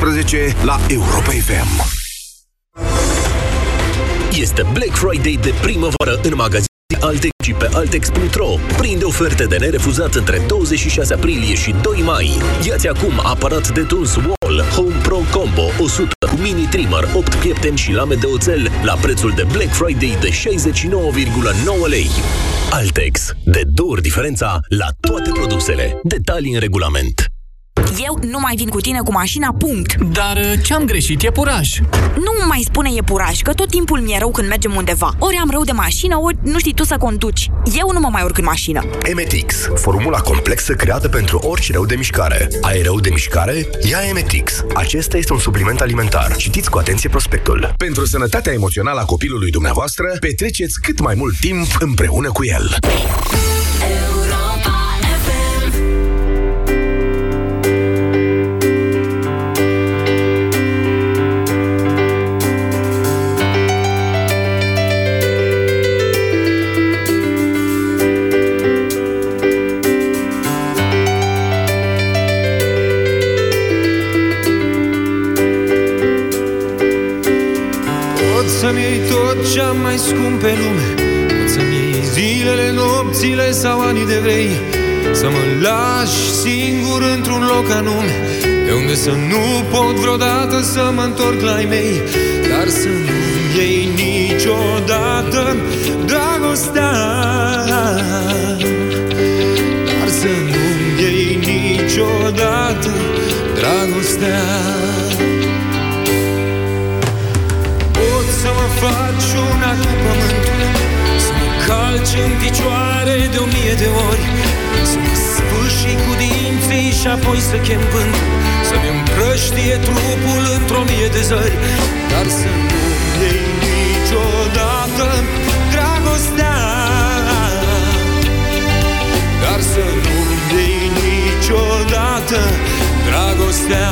19 la Europa FM. Este Black Friday de primăvară în magazin Altex și pe Altex.ro. Prinde oferte de nerefuzat între 26 aprilie și 2 mai. Iați acum aparat de tuns Wall Home Pro Combo 100 cu mini trimmer, 8 piepteni și lame de oțel la prețul de Black Friday de 69,9 lei. Altex. De două ori diferența la toate produsele. Detalii în regulament. Eu nu mai vin cu tine cu mașina, punct. Dar uh, ce-am greșit? E puraj. Nu mai spune e puraj, că tot timpul mi-e rău când mergem undeva. Ori am rău de mașină, ori nu știi tu să conduci. Eu nu mă mai urc în mașină. Emetix, formula complexă creată pentru orice rău de mișcare. Ai rău de mișcare? Ia Emetix. Acesta este un supliment alimentar. Citiți cu atenție prospectul. Pentru sănătatea emoțională a copilului dumneavoastră, petreceți cât mai mult timp împreună cu el. Ce-am mai scump pe lume Pot să-mi iei zilele, nopțile sau anii de vrei. Să mă lași singur într-un loc anume De unde să nu pot vreodată să mă întorc la ei mei. Dar să nu-mi iei niciodată dragostea. Dar să nu-mi iei niciodată dragostea faci una cu pământul Să mă calci în picioare de o mie de ori. Să mă sfârși cu dinții și apoi să chem vântul Să-mi împrăștie trupul într-o mie de zări. Dar să nu iei niciodată dragostea. Dar să nu iei niciodată dragostea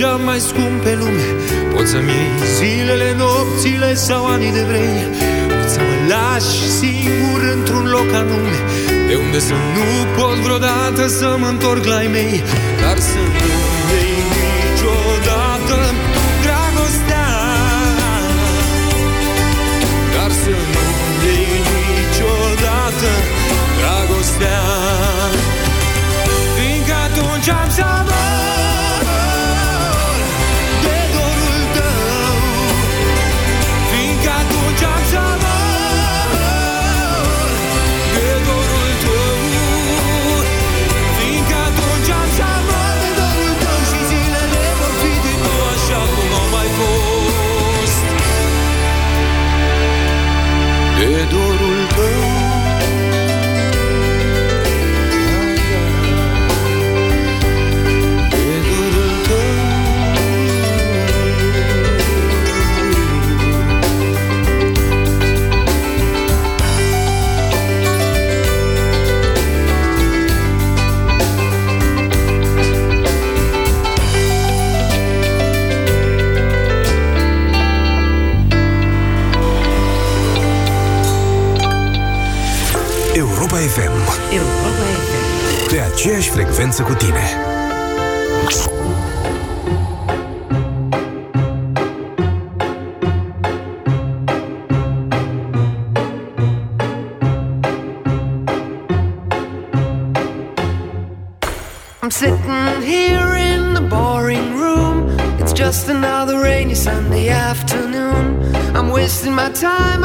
tot ce-am mai scump pe lume. Pot să-mi iei zilele, nopțile sau anii de vrei. Pot să mă lași singur într-un loc anume De unde să nu pot vreodată să mă întorc la ei mei. Dar să nu iei niciodată dragostea. Dar să nu iei niciodată dragostea. Fiindcă atunci am să Europa FM. Pe aceeași frecvență cu tine. I'm sitting here in the boring room. It's just another rainy Sunday afternoon. I'm wasting my time,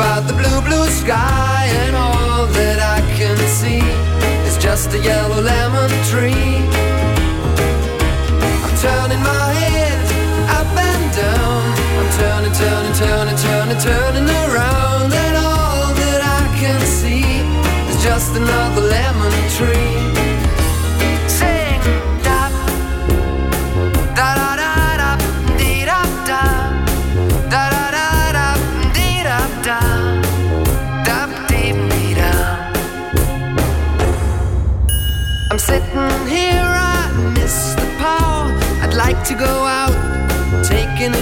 about the blue, blue sky, and all that I can see is just a yellow lemon tree. I'm turning my head up and down. I'm turning, turning, turning, turning, turning around, and all that I can see is just another lemon tree.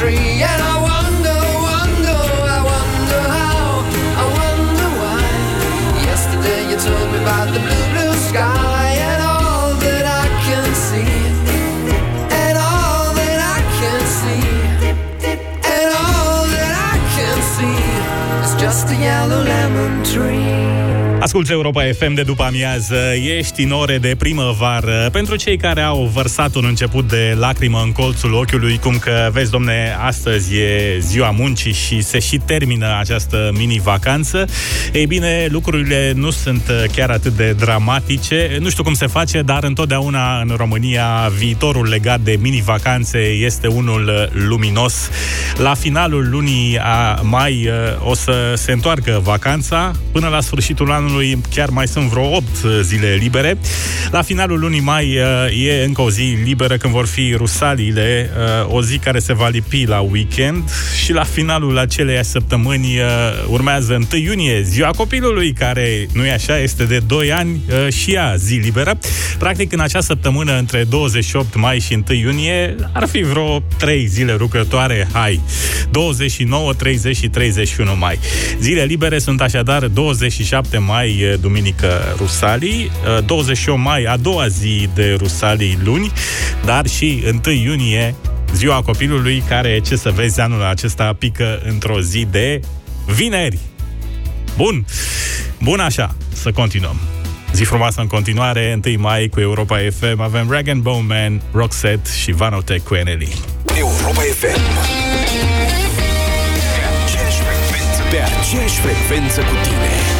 tree. Asculți Europa FM de după amiază, ești în ore de primăvară. Pentru cei care au vărsat un început de lacrimă în colțul ochiului, cum că, vezi, domne, astăzi e ziua muncii și se și termină această mini-vacanță, ei bine, lucrurile nu sunt chiar atât de dramatice. Nu știu cum se face, dar întotdeauna în România viitorul legat de mini-vacanțe este unul luminos. La finalul lunii a mai o să se întoarcă vacanța. Până la sfârșitul anului chiar mai sunt vreo 8 zile libere. La finalul lunii mai e încă o zi liberă când vor fi rusaliile, o zi care se va lipi la weekend și la finalul acelei săptămâni urmează 1 iunie, ziua copilului, care nu e așa, este de 2 ani și ea zi liberă. Practic, în acea săptămână între 28 mai și 1 iunie ar fi vreo 3 zile lucrătoare, hai, 29, 30 și 31 mai. Zile libere sunt așadar 27 mai mai, duminică Rusalii, 28 mai, a doua zi de Rusalii luni, dar și 1 iunie, ziua copilului, care, ce să vezi, anul acesta pică într-o zi de vineri. Bun, bun așa, să continuăm. Zi frumoasă în continuare, 1 mai cu Europa FM, avem Rag Bone Man, Roxette și Vanotech cu Eneli. Europa FM. Pe aceeași frecvență, pe aceeași frecvență cu tine.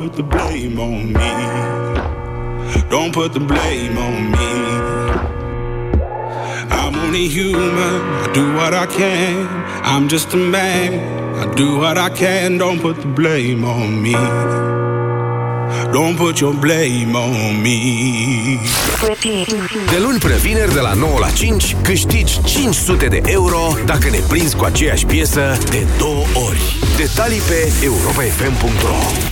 Put the blame on me. Don't put the blame on me. I'm only human. I do what I can. I'm just a man. I do what I can. Don't put the blame on me. Don't put your blame on me. De luni până vineri, de la 9 la 5, câștigi 500 de euro dacă ne prinzi cu aceeași piesă de două ori. Detalii pe europafm.ro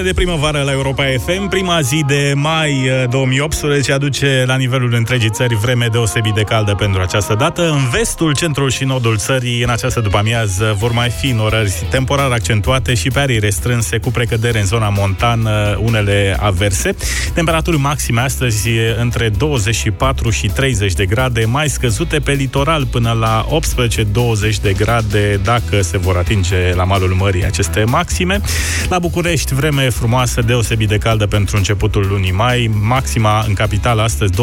who. Ore de primăvară la Europa FM, prima zi de mai eh, 2018 aduce la nivelul întregii țări vreme deosebit de caldă pentru această dată. În vestul, centrul și nodul țării, în această după-amiază, vor mai fi norări temporar accentuate și pe arii restrânse, cu precădere în zona montană, unele averse. Temperaturi maxime astăzi eh, între 24 și 30 de grade, mai scăzute pe litoral până la 18-20 de grade, dacă se vor atinge la malul mării aceste maxime. La București, vreme frumoasă, deosebit de caldă pentru începutul lunii mai, maxima în capitală astăzi 28-29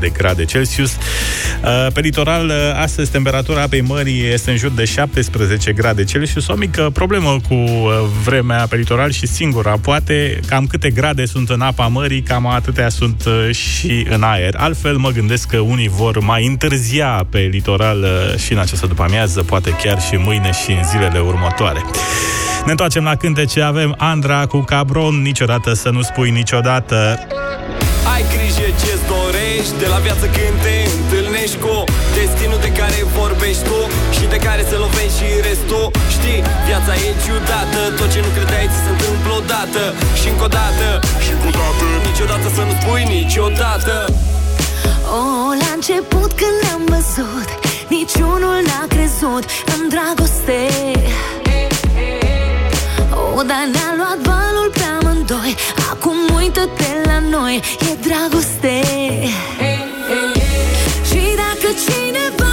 de grade Celsius. Uh, Pe litoral, uh, astăzi temperatura apei mării este în jur de 17 grade Celsius, o mică problemă cu uh, vremea pe litoral și singura, poate cam câte grade sunt în apa mării, cam atâtea sunt uh, și în aer. Altfel, mă gândesc că unii vor mai întârzia pe litoral uh, și în această după-amiază, poate chiar și mâine și în zilele următoare. Ne întoarcem la cântece, avem Andra cu Cabron, niciodată să nu spui niciodată. Ai grijă ce-ți dorești De la viață când te întâlnești cu Destinul de care vorbești tu Și de care se lovești și restul. Știi, viața e ciudată Tot ce nu credeai ți se întâmplă odată Și încă o dată. Și încă o dată Niciodată să nu spui niciodată. Oh, la început când ne-am văzut Niciunul n-a crezut în dragoste Oh, dar ne-a luat valul pe amândoi. Acum uită-te la noi, e dragoste. Și dacă cineva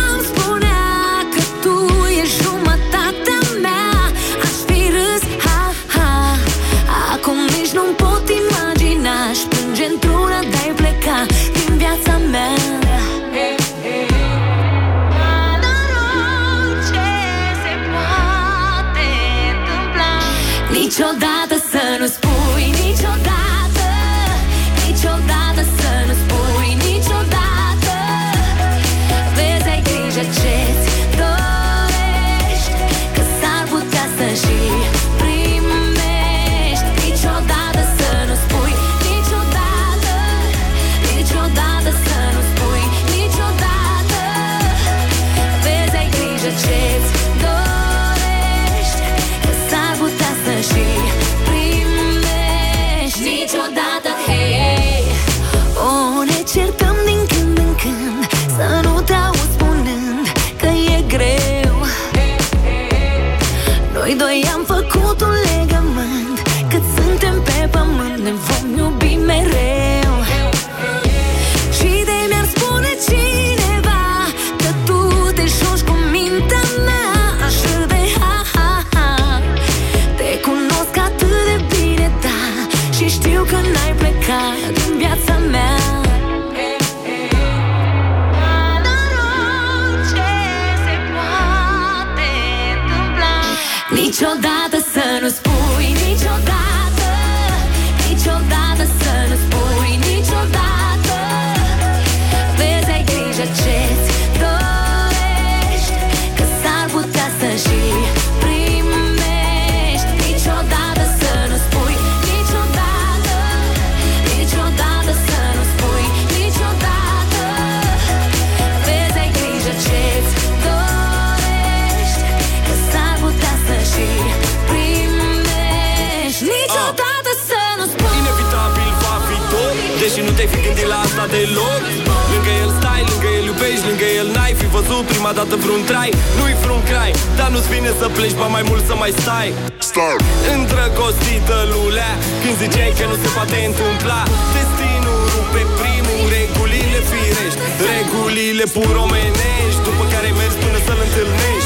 n-ai fi văzut prima dată vreun trai? Nu-i vreun crai, dar nu-ți vine să pleci Ba mai mult să mai stai. Star. Îndrăgostită lulea Când ziceai că nu se poate întâmpla Destinul rupe primul Regulile firești. Regulile pur omenești După care mergi până să-l întâlnești.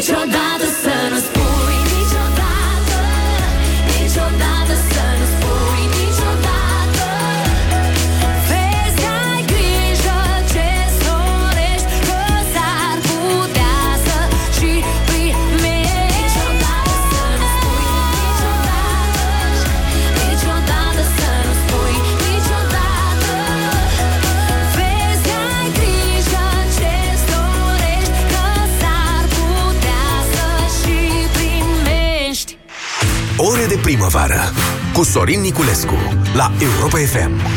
niciodată să nu spui primăvară cu Sorin Niculescu la Europa FM.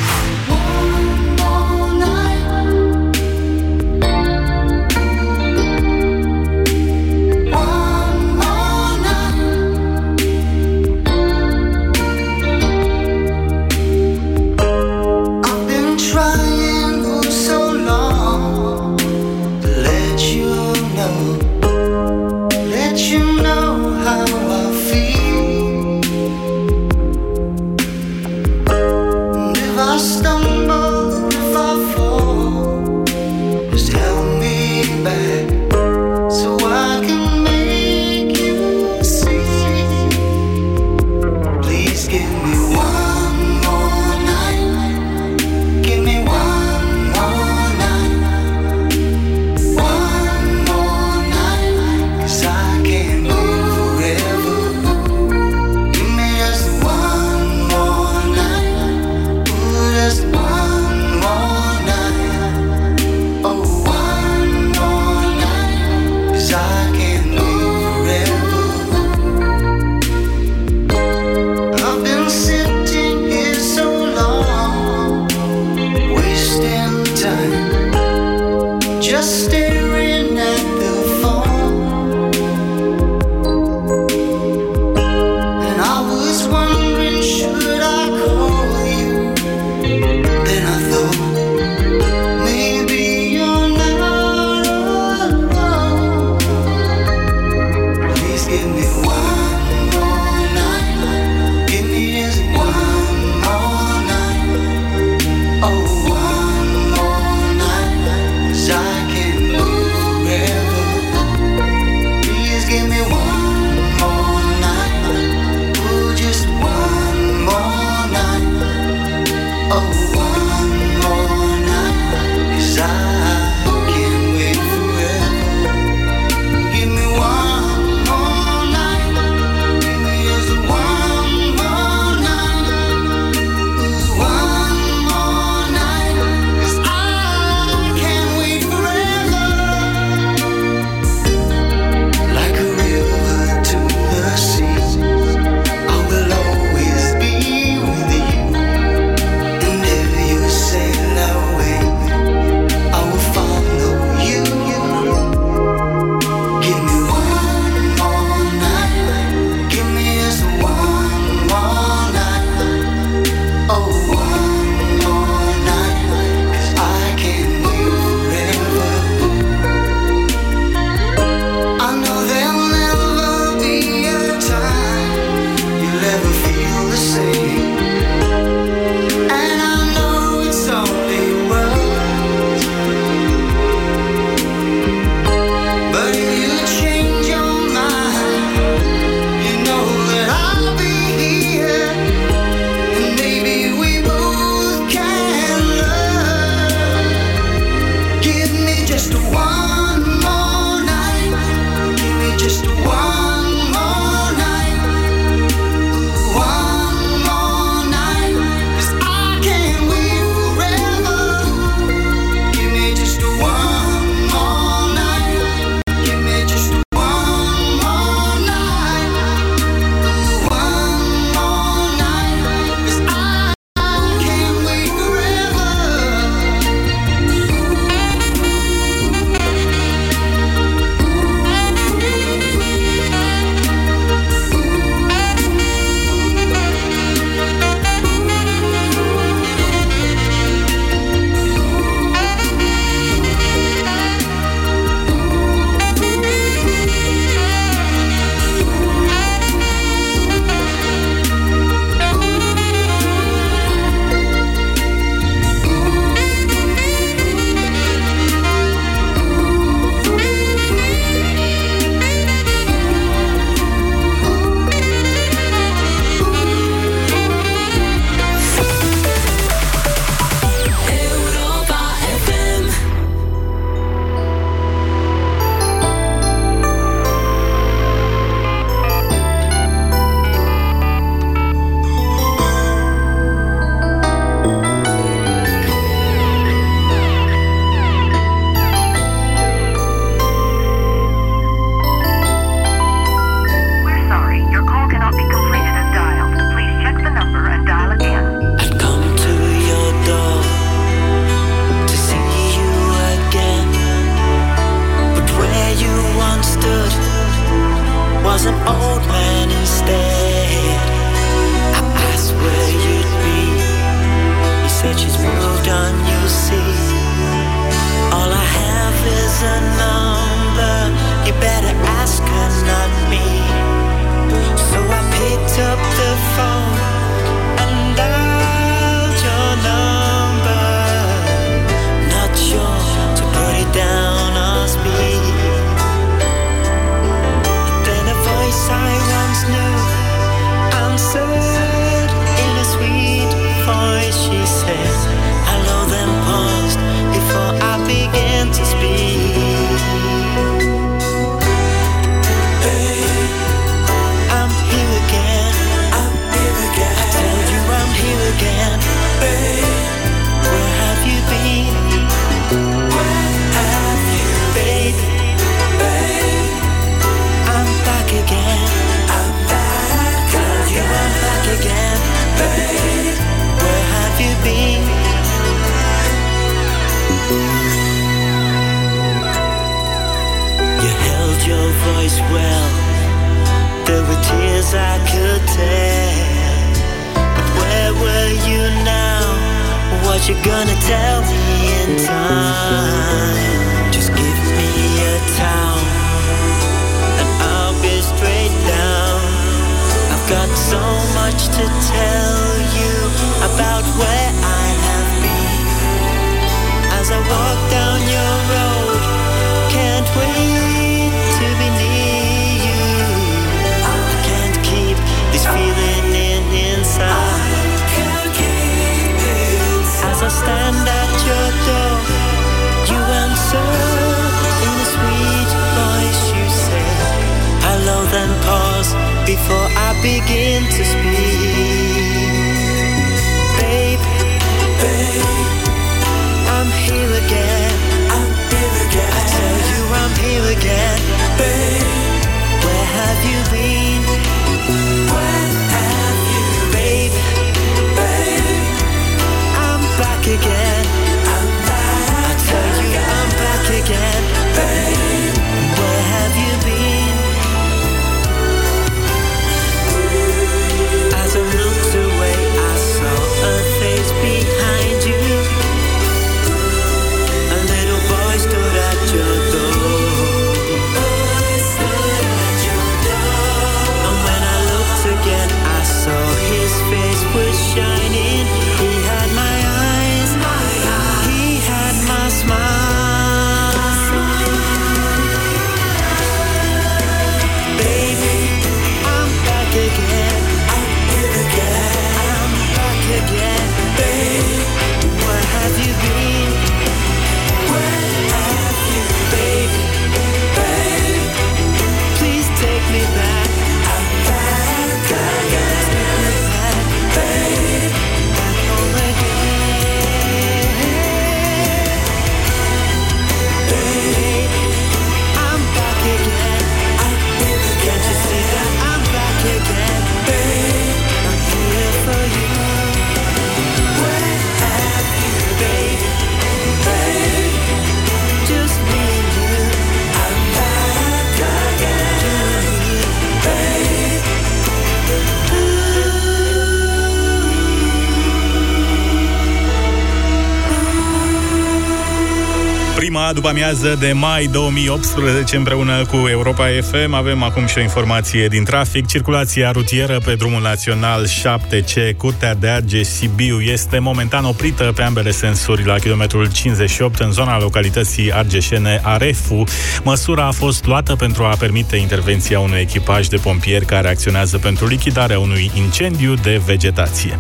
după amiază de mai 2018 împreună cu Europa FM. Avem acum și o informație din trafic. Circulația rutieră pe drumul național 7C, Curtea de Arge, Sibiu, este momentan oprită pe ambele sensuri la kilometrul 58 în zona localității argeșene Arefu. Măsura a fost luată pentru a permite intervenția unui echipaj de pompieri care acționează pentru lichidarea unui incendiu de vegetație.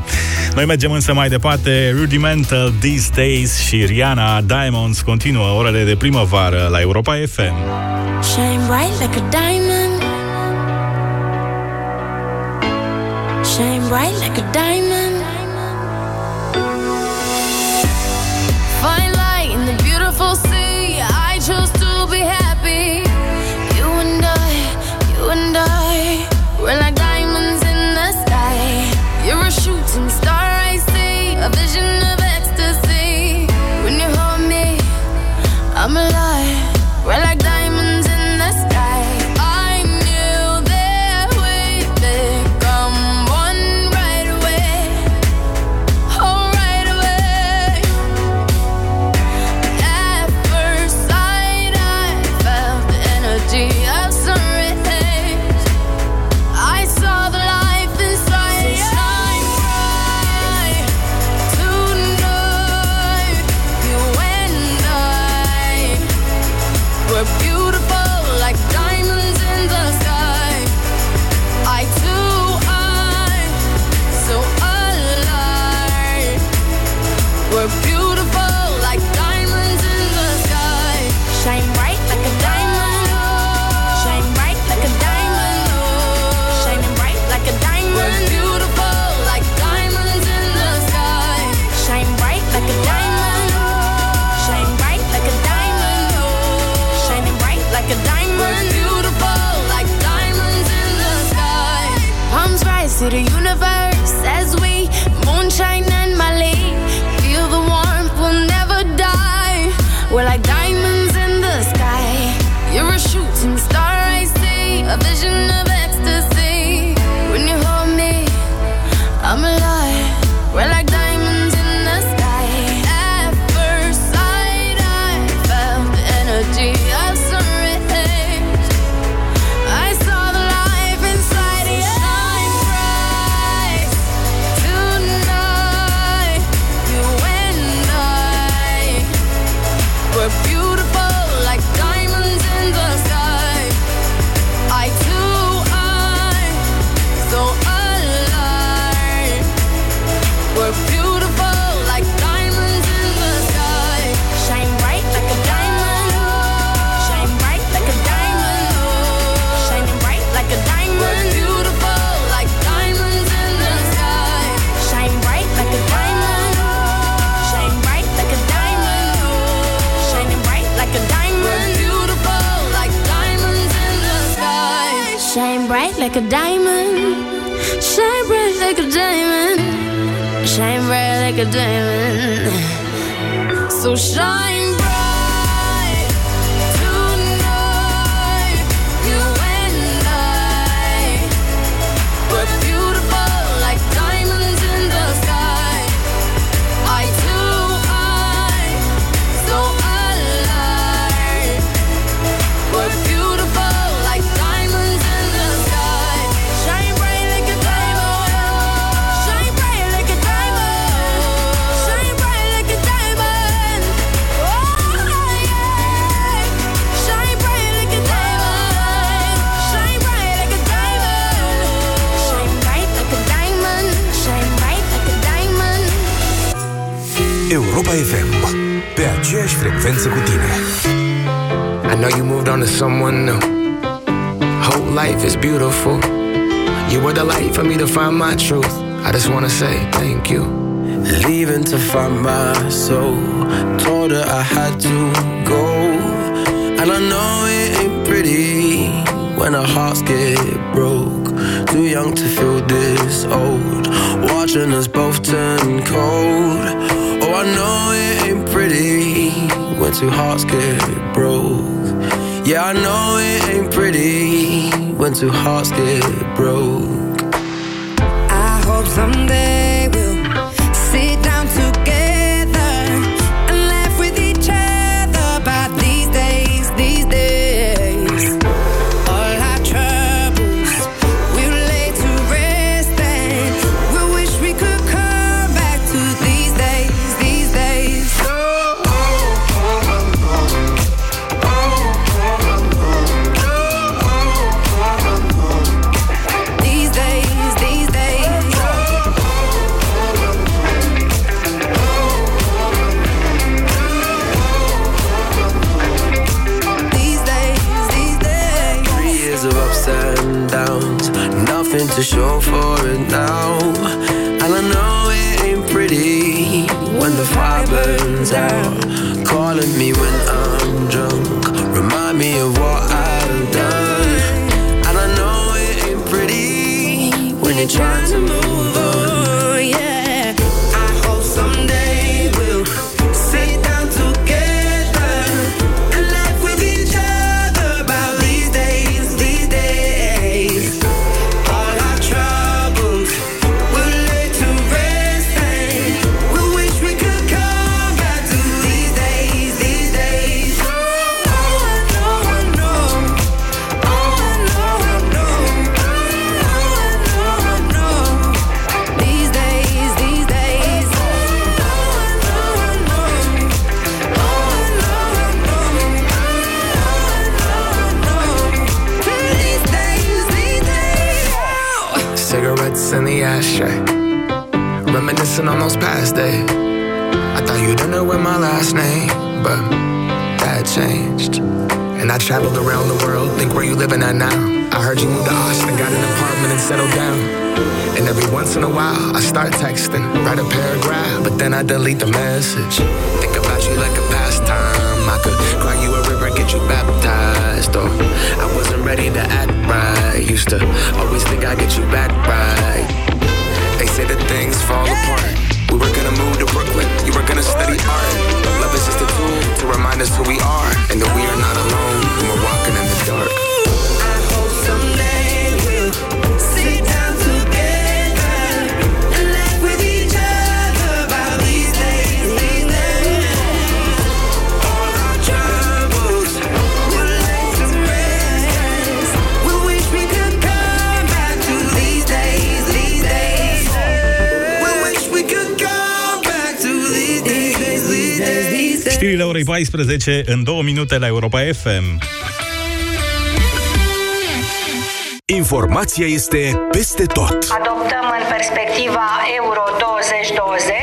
Noi mergem însă mai departe. Rudimental These Days și Rihanna Diamonds continuă orele matinale de primăvară la Europa FM. Shine bright like a diamond Shine bright like a diamond Fine light in the beautiful sun aceeași frecvență cu tine. I know you moved on to someone new. Whole life is beautiful. You were the light for me to find my truth. I just wanna say thank you. Leaving to find my soul. Told her I had to go. And I know it ain't pretty when our hearts get broke. Too young to feel this old. Watching us both turn cold. Oh, I know it ain't pretty when two hearts get broke. Yeah, I know it ain't pretty when two hearts get broke. I hope someday I know where my last name, but that changed. And I traveled around the world, think where you living at now. I heard you moved to Austin, got an apartment and settled down. And every once in a while, I start texting, write a paragraph, but then I delete the message. Think about you like a pastime. I could cry you a river, get you baptized. Or I wasn't ready to act right. Used to always think I'd get you back right. They say that things fall apart. We were gonna move to Brooklyn, you were gonna study art. Love is just a tool to remind us who we are and that we are not alone when we're walking in the dark. Știrile orei 14 în 2 minute la Europa FM. Informația este peste tot. Adoptăm în perspectiva Euro 2020.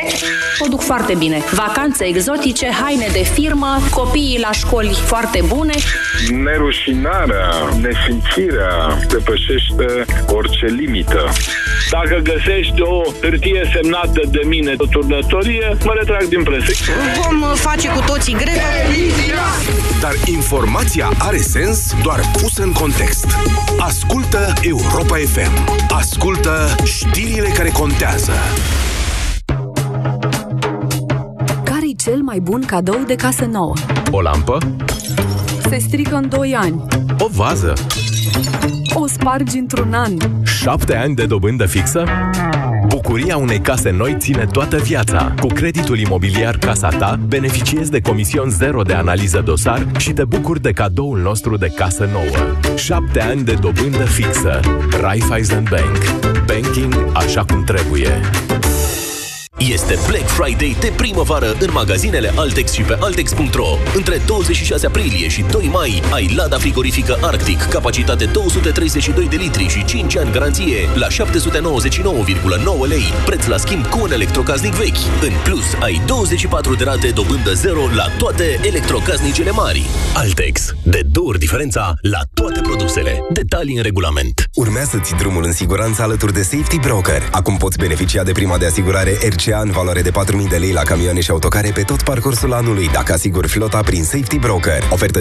O duc foarte bine. Vacanțe exotice, haine de firmă, copiii la școli foarte bune. Nerușinarea, nesimțirea depășește orice limită. Dacă găsești o hârtie semnată de mine o turnătorie, mă retrag din presă. Vom uh, face cu toții grevă. Dar informația are sens doar pusă în context. Ascultă Europa FM. Ascultă știrile care contează. Care-i cel mai bun cadou de casă nouă? O lampă? Se strică în 2 ani. O vază? O spargi într-un an. Șapte ani de dobândă fixă? Bucuria unei case noi ține toată viața. Cu creditul imobiliar Casa Ta, beneficiezi de comision zero de analiză dosar și te bucuri de cadoul nostru de casă nouă. Șapte ani de dobândă fixă. Raiffeisen Bank. Banking așa cum trebuie. Este Black Friday de primăvară în magazinele Altex și pe Altex.ro. Între 26 aprilie și 2 mai ai Lada frigorifică Arctic, capacitate 232 de litri și 5 ani garanție la 799,9 lei, preț la schimb cu un electrocasnic vechi. În plus, ai 24 de rate dobândă zero la toate electrocasnicele mari. Altex. De două ori diferența la toate produsele. Detalii în regulament. Urmează-ți drumul în siguranță alături de Safety Broker. Acum poți beneficia de prima de asigurare RCA în valoare de 4.000 de lei la camioane și autocare pe tot parcursul anului, dacă asiguri flota prin Safety Broker. Ofertă